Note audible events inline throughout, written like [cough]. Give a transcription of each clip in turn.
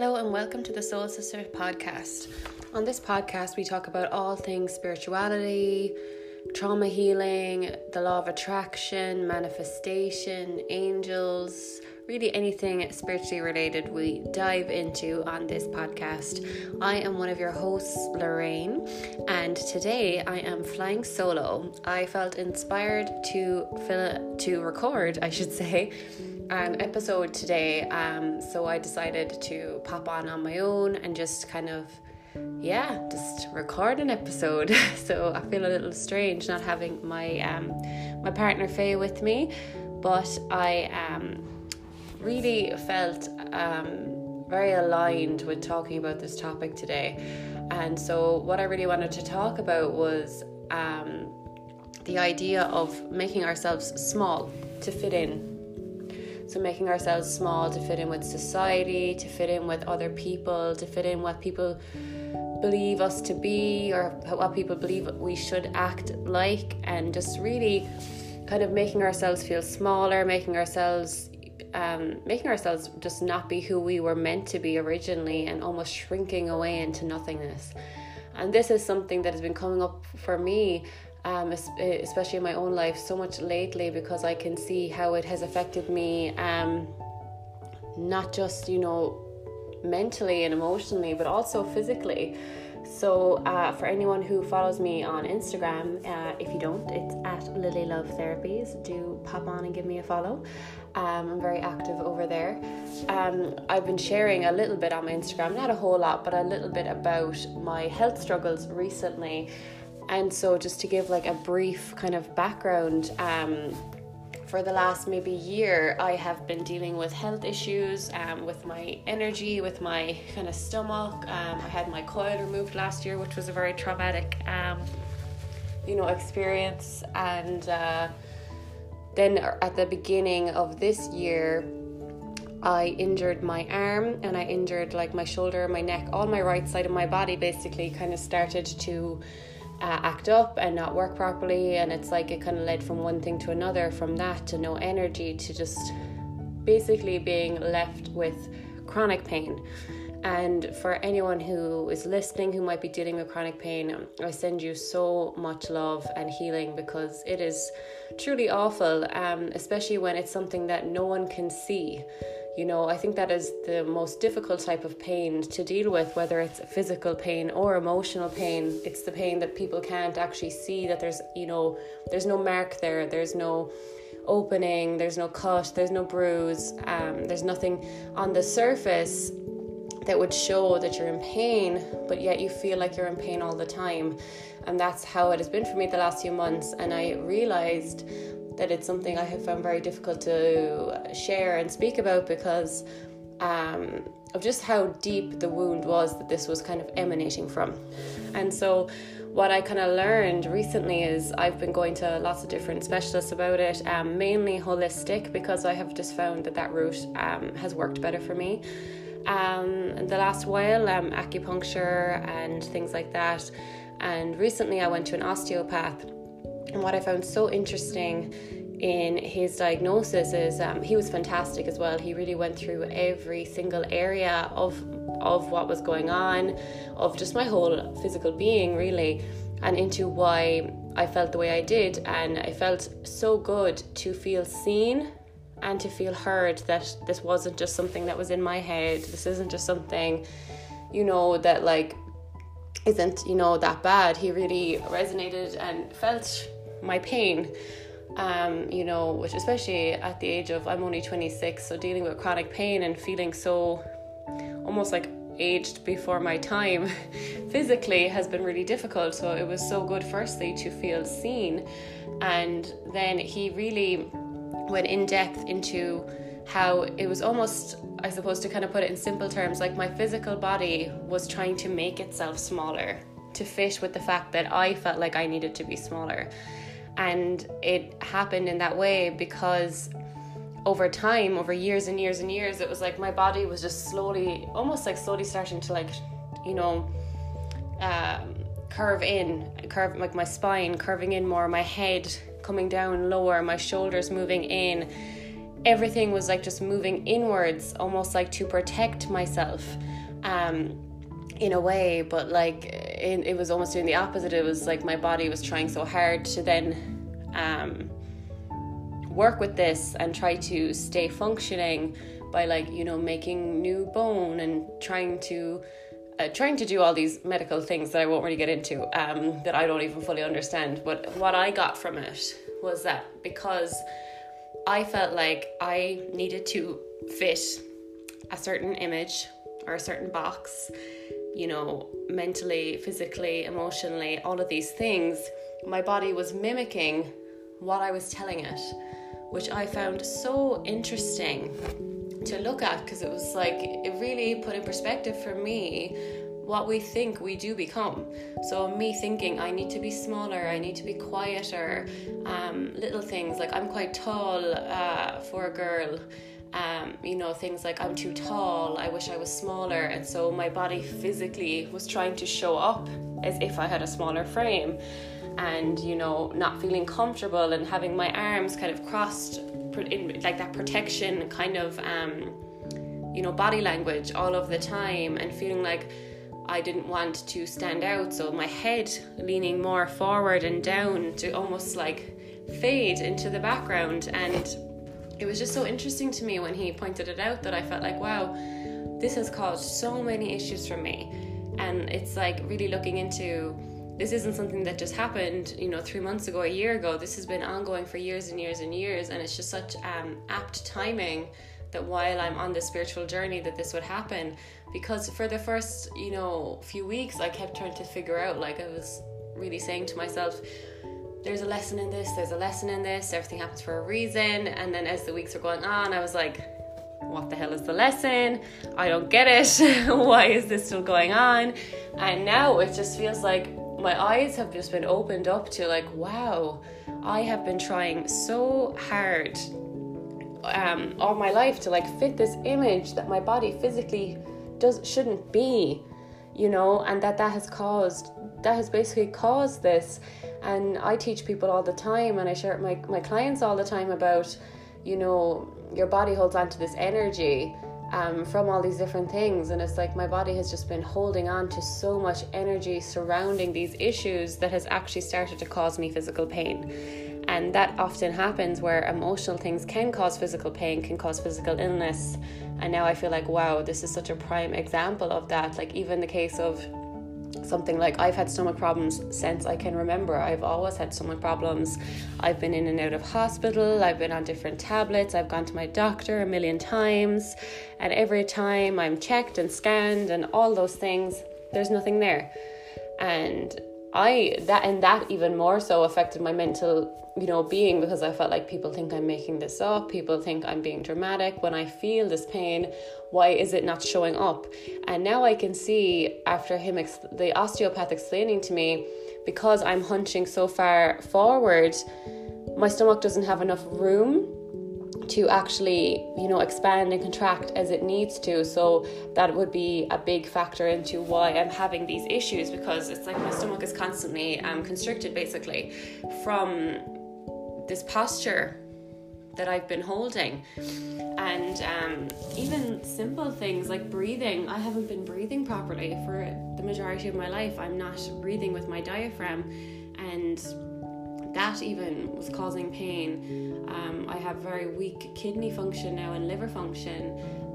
Hello, and welcome to the Soul Sister podcast. On this podcast, we talk about all things spirituality, trauma healing, the law of attraction, manifestation, angels, really anything spiritually related we dive into on this podcast. I am one of your hosts, Lorraine, and today I am flying solo. I felt inspired to fill, to record, I should say, an episode today. Um, so I decided to pop on on my own and just kind of, yeah, just record an episode. [laughs] so I feel a little strange not having my um, my partner Faye with me, but I um, really felt um, very aligned with talking about this topic today. And so what I really wanted to talk about was um, the idea of making ourselves small to fit in so, making ourselves small to fit in with society, to fit in with other people, to fit in what people believe us to be or what people believe we should act like, and just really kind of making ourselves feel smaller, making ourselves um, making ourselves just not be who we were meant to be originally and almost shrinking away into nothingness. And this is something that has been coming up for me um, especially in my own life, so much lately because I can see how it has affected me, um, not just, you know, mentally and emotionally, but also physically. So, uh, for anyone who follows me on Instagram, uh, if you don't, it's at Lily Love Therapies. Do pop on and give me a follow. Um, I'm very active over there. Um, I've been sharing a little bit on my Instagram, not a whole lot, but a little bit about my health struggles recently. And so, just to give like a brief kind of background, um, for the last maybe year, I have been dealing with health issues, um, with my energy, with my kind of stomach. Um, I had my coil removed last year, which was a very traumatic, um, you know, experience. And uh, then at the beginning of this year, I injured my arm and I injured like my shoulder, my neck, all my right side of my body basically kind of started to uh, act up and not work properly. And it's like it kind of led from one thing to another, from that to no energy to just basically being left with chronic pain. And for anyone who is listening who might be dealing with chronic pain, I send you so much love and healing because it is truly awful, um, especially when it's something that no one can see. You know, I think that is the most difficult type of pain to deal with, whether it's physical pain or emotional pain. It's the pain that people can't actually see, that there's, you know, there's no mark there, there's no opening, there's no cut, there's no bruise, um, there's nothing on the surface that would show that you're in pain, but yet you feel like you're in pain all the time. And that's how it has been for me the last few months. And I realized that it's something I have found very difficult to share and speak about because um, of just how deep the wound was that this was kind of emanating from. And so, what I kind of learned recently is I've been going to lots of different specialists about it, um, mainly holistic, because I have just found that that route um, has worked better for me. Um, the last while, um, acupuncture and things like that. And recently, I went to an osteopath and what I found so interesting in his diagnosis is um, he was fantastic as well. He really went through every single area of of what was going on, of just my whole physical being really, and into why I felt the way I did. And I felt so good to feel seen and to feel heard that this wasn't just something that was in my head. This isn't just something, you know, that like isn't, you know, that bad. He really resonated and felt my pain. Um, you know, which especially at the age of I'm only 26, so dealing with chronic pain and feeling so almost like aged before my time [laughs] physically has been really difficult. So it was so good, firstly, to feel seen. And then he really went in depth into how it was almost, I suppose, to kind of put it in simple terms, like my physical body was trying to make itself smaller to fit with the fact that I felt like I needed to be smaller. And it happened in that way because over time, over years and years and years, it was like my body was just slowly, almost like slowly starting to like, you know, um, curve in, curve like my spine curving in more, my head coming down lower, my shoulders moving in. everything was like just moving inwards, almost like to protect myself. Um, in a way, but like it, it was almost doing the opposite. It was like my body was trying so hard to then um, work with this and try to stay functioning by like you know making new bone and trying to uh, trying to do all these medical things that I won't really get into um, that I don't even fully understand. But what I got from it was that because I felt like I needed to fit a certain image or a certain box, you know, mentally, physically, emotionally, all of these things, my body was mimicking what I was telling it, which I found so interesting to look at because it was like it really put in perspective for me what we think we do become. So, me thinking I need to be smaller, I need to be quieter, um, little things like I'm quite tall uh, for a girl. Um, you know, things like I'm too tall, I wish I was smaller, and so my body physically was trying to show up as if I had a smaller frame, and you know, not feeling comfortable and having my arms kind of crossed in like that protection kind of um, you know body language all of the time and feeling like I didn't want to stand out. So my head leaning more forward and down to almost like fade into the background. And it was just so interesting to me when he pointed it out that I felt like wow this has caused so many issues for me and it's like really looking into this isn't something that just happened, you know, three months ago, a year ago. This has been ongoing for years and years and years, and it's just such um, apt timing that while I'm on this spiritual journey, that this would happen. Because for the first, you know, few weeks, I kept trying to figure out, like I was really saying to myself, there's a lesson in this, there's a lesson in this, everything happens for a reason. And then as the weeks were going on, I was like, what the hell is the lesson? I don't get it. [laughs] Why is this still going on? And now it just feels like my eyes have just been opened up to like, wow, I have been trying so hard um, all my life to like fit this image that my body physically does shouldn't be, you know, and that that has caused that has basically caused this. And I teach people all the time, and I share my my clients all the time about, you know, your body holds on to this energy um, from all these different things. And it's like my body has just been holding on to so much energy surrounding these issues that has actually started to cause me physical pain. And that often happens where emotional things can cause physical pain, can cause physical illness. And now I feel like, wow, this is such a prime example of that. Like, even the case of something like I've had stomach problems since I can remember. I've always had stomach problems. I've been in and out of hospital, I've been on different tablets, I've gone to my doctor a million times, and every time I'm checked and scanned and all those things, there's nothing there. And I that and that even more so affected my mental, you know, being because I felt like people think I'm making this up, people think I'm being dramatic when I feel this pain, why is it not showing up? And now I can see after him ex- the osteopath explaining to me because I'm hunching so far forward, my stomach doesn't have enough room to actually you know expand and contract as it needs to so that would be a big factor into why i'm having these issues because it's like my stomach is constantly um, constricted basically from this posture that I've been holding. And um, even simple things like breathing, I haven't been breathing properly for the majority of my life. I'm not breathing with my diaphragm, and that even was causing pain. Um, I have very weak kidney function now and liver function,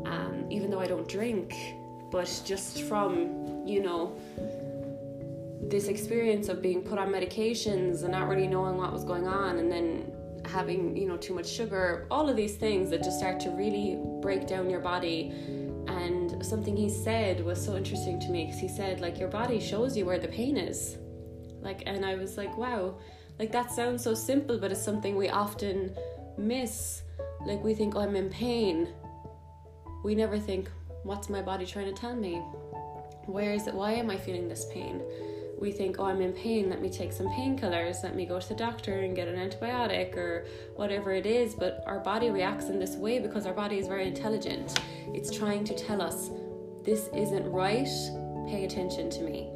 um, even though I don't drink. But just from, you know, this experience of being put on medications and not really knowing what was going on, and then having, you know, too much sugar, all of these things that just start to really break down your body. And something he said was so interesting to me because he said, like, your body shows you where the pain is. Like, and I was like, wow like that sounds so simple, but it's something we often miss. Like we think, oh, I'm in pain. We never think, what's my body trying to tell me? Where is it? Why am I feeling this pain? We think, oh, I'm in pain, let me take some painkillers, let me go to the doctor and get an antibiotic or whatever it is. But our body reacts in this way because our body is very intelligent. It's trying to tell us, this isn't right, pay attention to me.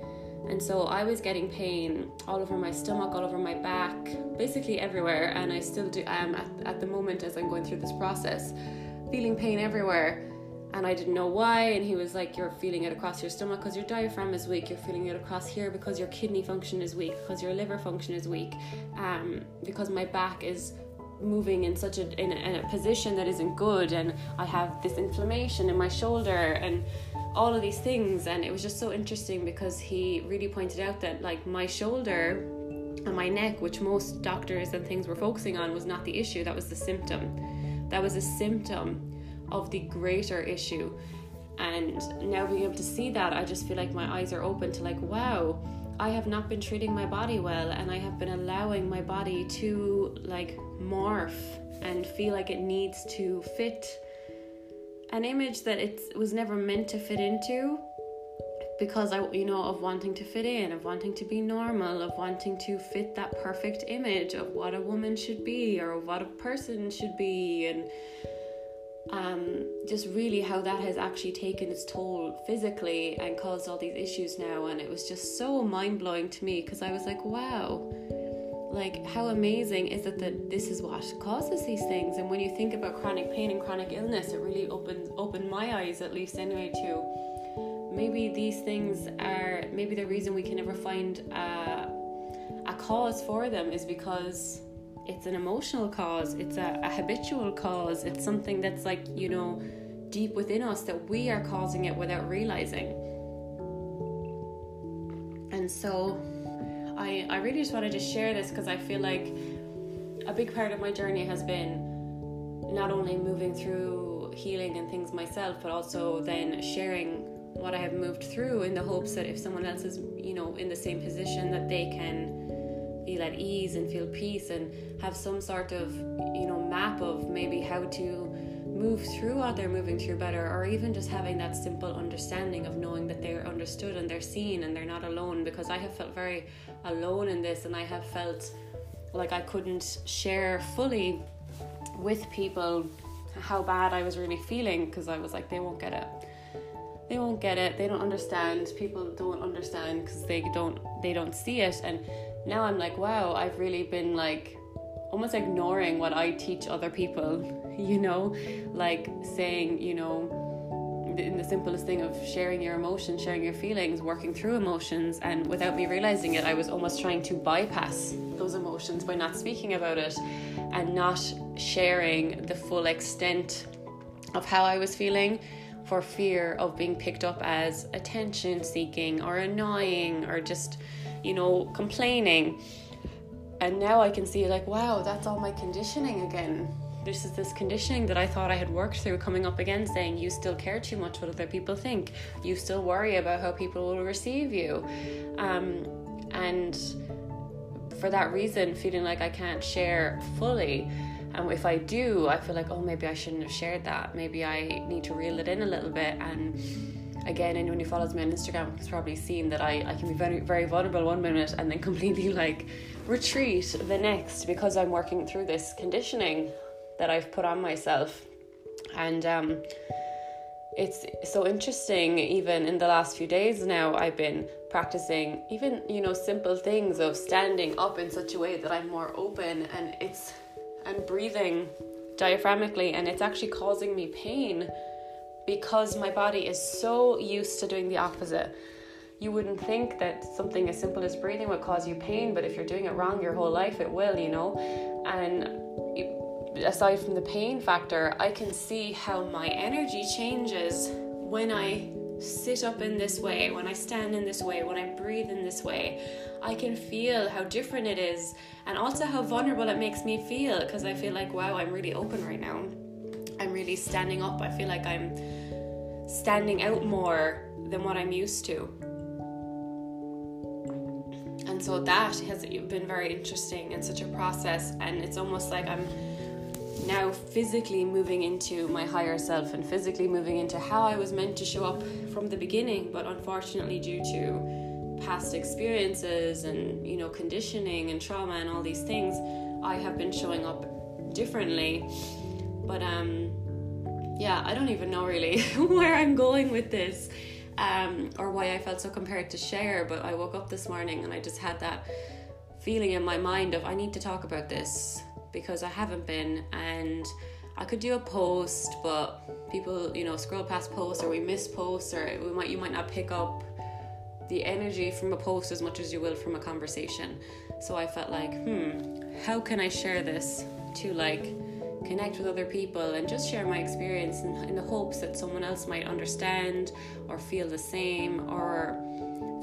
And so I was getting pain all over my stomach, all over my back, basically everywhere. And I still do I am at, at the moment as I'm going through this process, feeling pain everywhere. And I didn't know why. And he was like, You're feeling it across your stomach because your diaphragm is weak. You're feeling it across here because your kidney function is weak, because your liver function is weak, um, because my back is moving in such a in, a in a position that isn't good and I have this inflammation in my shoulder and all of these things and it was just so interesting because he really pointed out that like my shoulder and my neck which most doctors and things were focusing on was not the issue that was the symptom. That was a symptom of the greater issue. And now being able to see that i just feel like my eyes are open to like wow i have not been treating my body well and i have been allowing my body to like morph and feel like it needs to fit an image that it was never meant to fit into because I you know of wanting to fit in of wanting to be normal of wanting to fit that perfect image of what a woman should be or what a person should be and um, just really how that has actually taken its toll physically and caused all these issues now. And it was just so mind-blowing to me because I was like wow like how amazing is it that this is what causes these things? And when you think about chronic pain and chronic illness it really opens opened my eyes at least anyway to maybe these things are maybe the reason we can never find a, a cause for them is because it's an emotional cause it's a, a habitual cause it's something that's like you know deep within us that we are causing it without realizing. And so I, I really just wanted to share this because I feel like a big part of my journey has been not only moving through healing and things myself, but also then sharing what I have moved through in the hopes that if someone else is, you know, in the same position, that they can feel at ease and feel peace and have some sort of, you know, map of maybe how to move through what they're moving through better, or even just having that simple understanding of knowing that they're understood and they're seen and they're not alone. Because I have felt very alone in this, and I have felt like I couldn't share fully with people how bad I was really feeling because I was like, they won't get it. They won't get it. They don't understand. People don't understand because they don't they don't see it. And now I'm like, wow, I've really been like almost ignoring what I teach other people [laughs] you know, like saying, you know, in the simplest thing of sharing your emotions, sharing your feelings, working through emotions, and without me realizing it, I was almost trying to bypass those emotions by not speaking about it and not sharing the full extent of how I was feeling for fear of being picked up as attention seeking or annoying or just, you know, complaining. And now I can see, like, wow, that's all my conditioning again this is this conditioning that I thought I had worked through coming up again saying you still care too much what other people think. You still worry about how people will receive you. Um, and for that reason feeling like I can't share fully. And if I do I feel like oh maybe I shouldn't have shared that. Maybe I need to reel it in a little bit. And again anyone who follows me on Instagram has probably seen that I, I can be very very vulnerable one minute and then [laughs] completely like retreat the next because I'm working through this conditioning that I've put on myself. And um, it's so interesting, even in the last few days now, I've been practicing even, you know, simple things of standing up in such a way that I'm more open and it's, and breathing diaphragmically, and it's actually causing me pain because my body is so used to doing the opposite. You wouldn't think that something as simple as breathing would cause you pain, but if you're doing it wrong your whole life, it will, you know. And aside from the pain factor, I can see how my energy changes when I sit up in this way, when I stand in this way, when I breathe in this way. I can feel how different it is and also how vulnerable it makes me feel because I feel like, wow, I'm really open right now. I'm really standing up. I feel like I'm standing out more than what I'm used to. And so that has been very interesting and such a process. And it's almost like I'm now physically moving into my higher self and physically moving into how I was meant to show up from the beginning, but unfortunately, due to past experiences and you know conditioning and trauma and all these things, I have been showing up differently. But um, yeah, I don't even know really [laughs] where I'm going with this. um, or why I felt so compared to share. But I woke up this morning and I just had that feeling in my mind of I need to talk about this because I haven't been and I could do a post, but people, you know, scroll past posts or we miss posts or we might you might not pick up the energy from a post as much as you will from a conversation. So I felt like, hmm, how can I share this to like connect with other people and just share my experience in, in the hopes that someone else might understand or feel the same or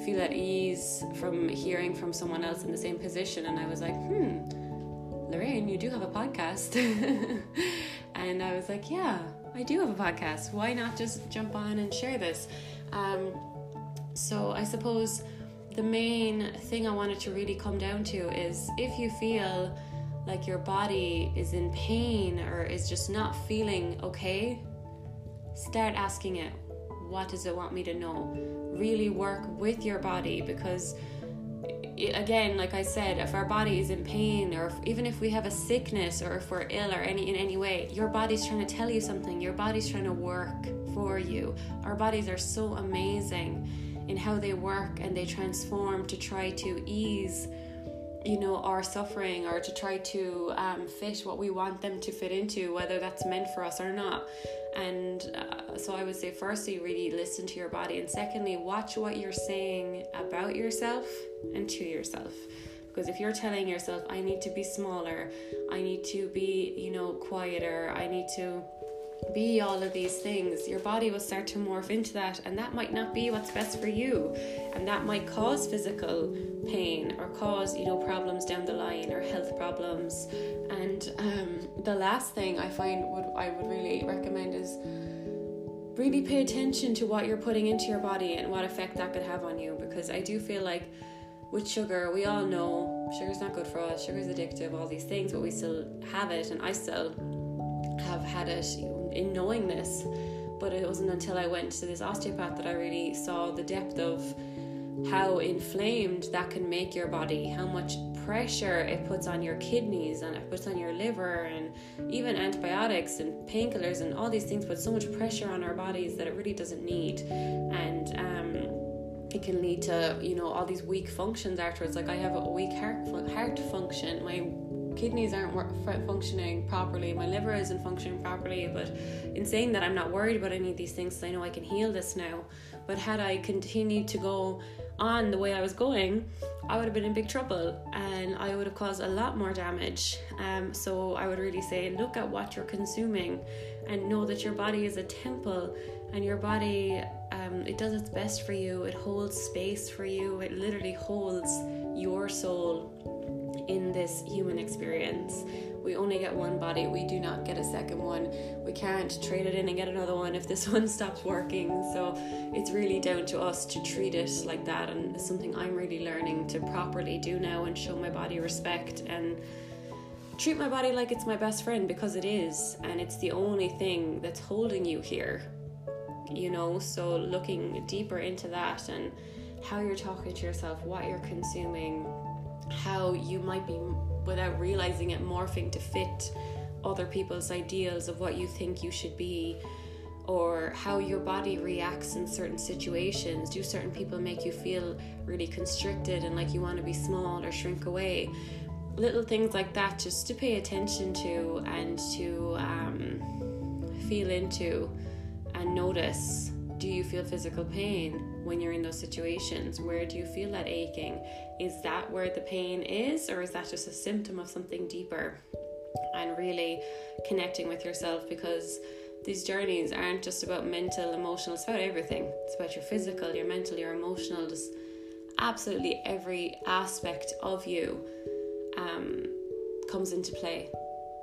feel at ease from hearing from someone else in the same position. And I was like, hmm, Lorraine, you do have a podcast. [laughs] and I was like, yeah, I do have a podcast. Why not just jump on and share this? Um, so I suppose the main thing I wanted to really come down to is if you feel like your body is in pain or is just not feeling okay, start asking it, what does it want me to know? Really work with your body because again like i said if our body is in pain or if, even if we have a sickness or if we're ill or any in any way your body's trying to tell you something. Your body's trying to work for you. Our bodies are so amazing in how they work and they transform to try to ease you know our suffering or to try to um, fit what we want them to fit into whether that's meant for us or not. And uh, so i would say firstly really listen to your body. And secondly watch what you're saying about yourself and to yourself. Because if you're telling yourself i need to be smaller. I need to be you know quieter. I need to be all of these things, your body will start to morph into that, and that might not be what's best for you, and that might cause physical pain or cause you know problems down the line or health problems. And um, the last thing I find would I would really recommend is really pay attention to what you're putting into your body and what effect that could have on you, because I do feel like with sugar, we all know sugar's not good for us, sugar's addictive, all these things, but we still have it, and I still have had it in knowing this. But it wasn't until I went to this osteopath that I really saw the depth of how inflamed that can make your body, how much pressure it puts on your kidneys and it puts on your liver, and even antibiotics and painkillers and all these things put so much pressure on our bodies that it really doesn't need. And um, it can lead to you know all these weak functions afterwards. Like I have a weak heart heart function. My kidneys aren't functioning properly, my liver isn't functioning properly. But in saying that, I'm not worried about any of these things. I know I can heal this now. But had I continued to go on the way I was going, I would have been in big trouble and I would have caused a lot more damage. Um, so I would really say look at what you're consuming and know that your body is a temple and your body um, it does its best for you it holds space for you it literally holds your soul in this human experience. We only get one body, we do not get a second one. We can't trade it in and get another one if this [laughs] one stops working. So it's really down to us to treat it like that, and it's something I'm really learning to properly do now and show my body respect and treat my body like it's my best friend because it is, and it's the only thing that's holding you here. You know, so looking deeper into that and how you're talking to yourself, what you're consuming, how you might be, without realizing it, morphing to fit other people's ideals of what you think you should be, or how your body reacts in certain situations. Do certain people make you feel really constricted and like you want to be small or shrink away? Little things like that, just to pay attention to and to um, feel into and notice. Do you feel physical pain? when you're in those situations? Where do you feel that aching? Is that where the pain is, or is that just a symptom of something deeper? And really connecting with yourself because these journeys aren't just about mental, emotional, it's about everything. It's about your physical, your mental, your emotional, just absolutely every aspect of you um, comes into play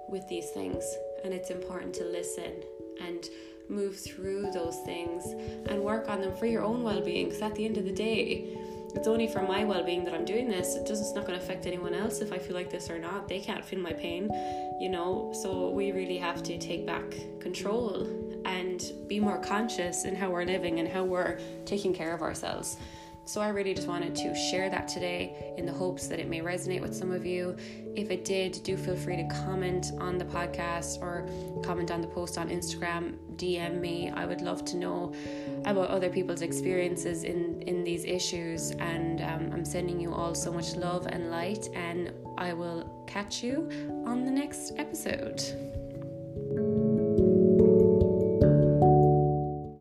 with these things. And it's important to listen and move through those things and work on them for your own well-being because at the end of the day it's only for my well-being that I'm doing this. It doesn't it's not going to affect anyone else if I feel like this or not. They can't feel my pain you know? So we really have to take back control and be more conscious in how we're living and how we're taking care of ourselves So I really just wanted to share that today in the hopes that it may resonate with some of you. If it did, do feel free to comment on the podcast or comment on the post on Instagram, DM me. I would love to know about other people's experiences in, in these issues. And um, I'm sending you all so much love and light, and I will catch you on the next episode.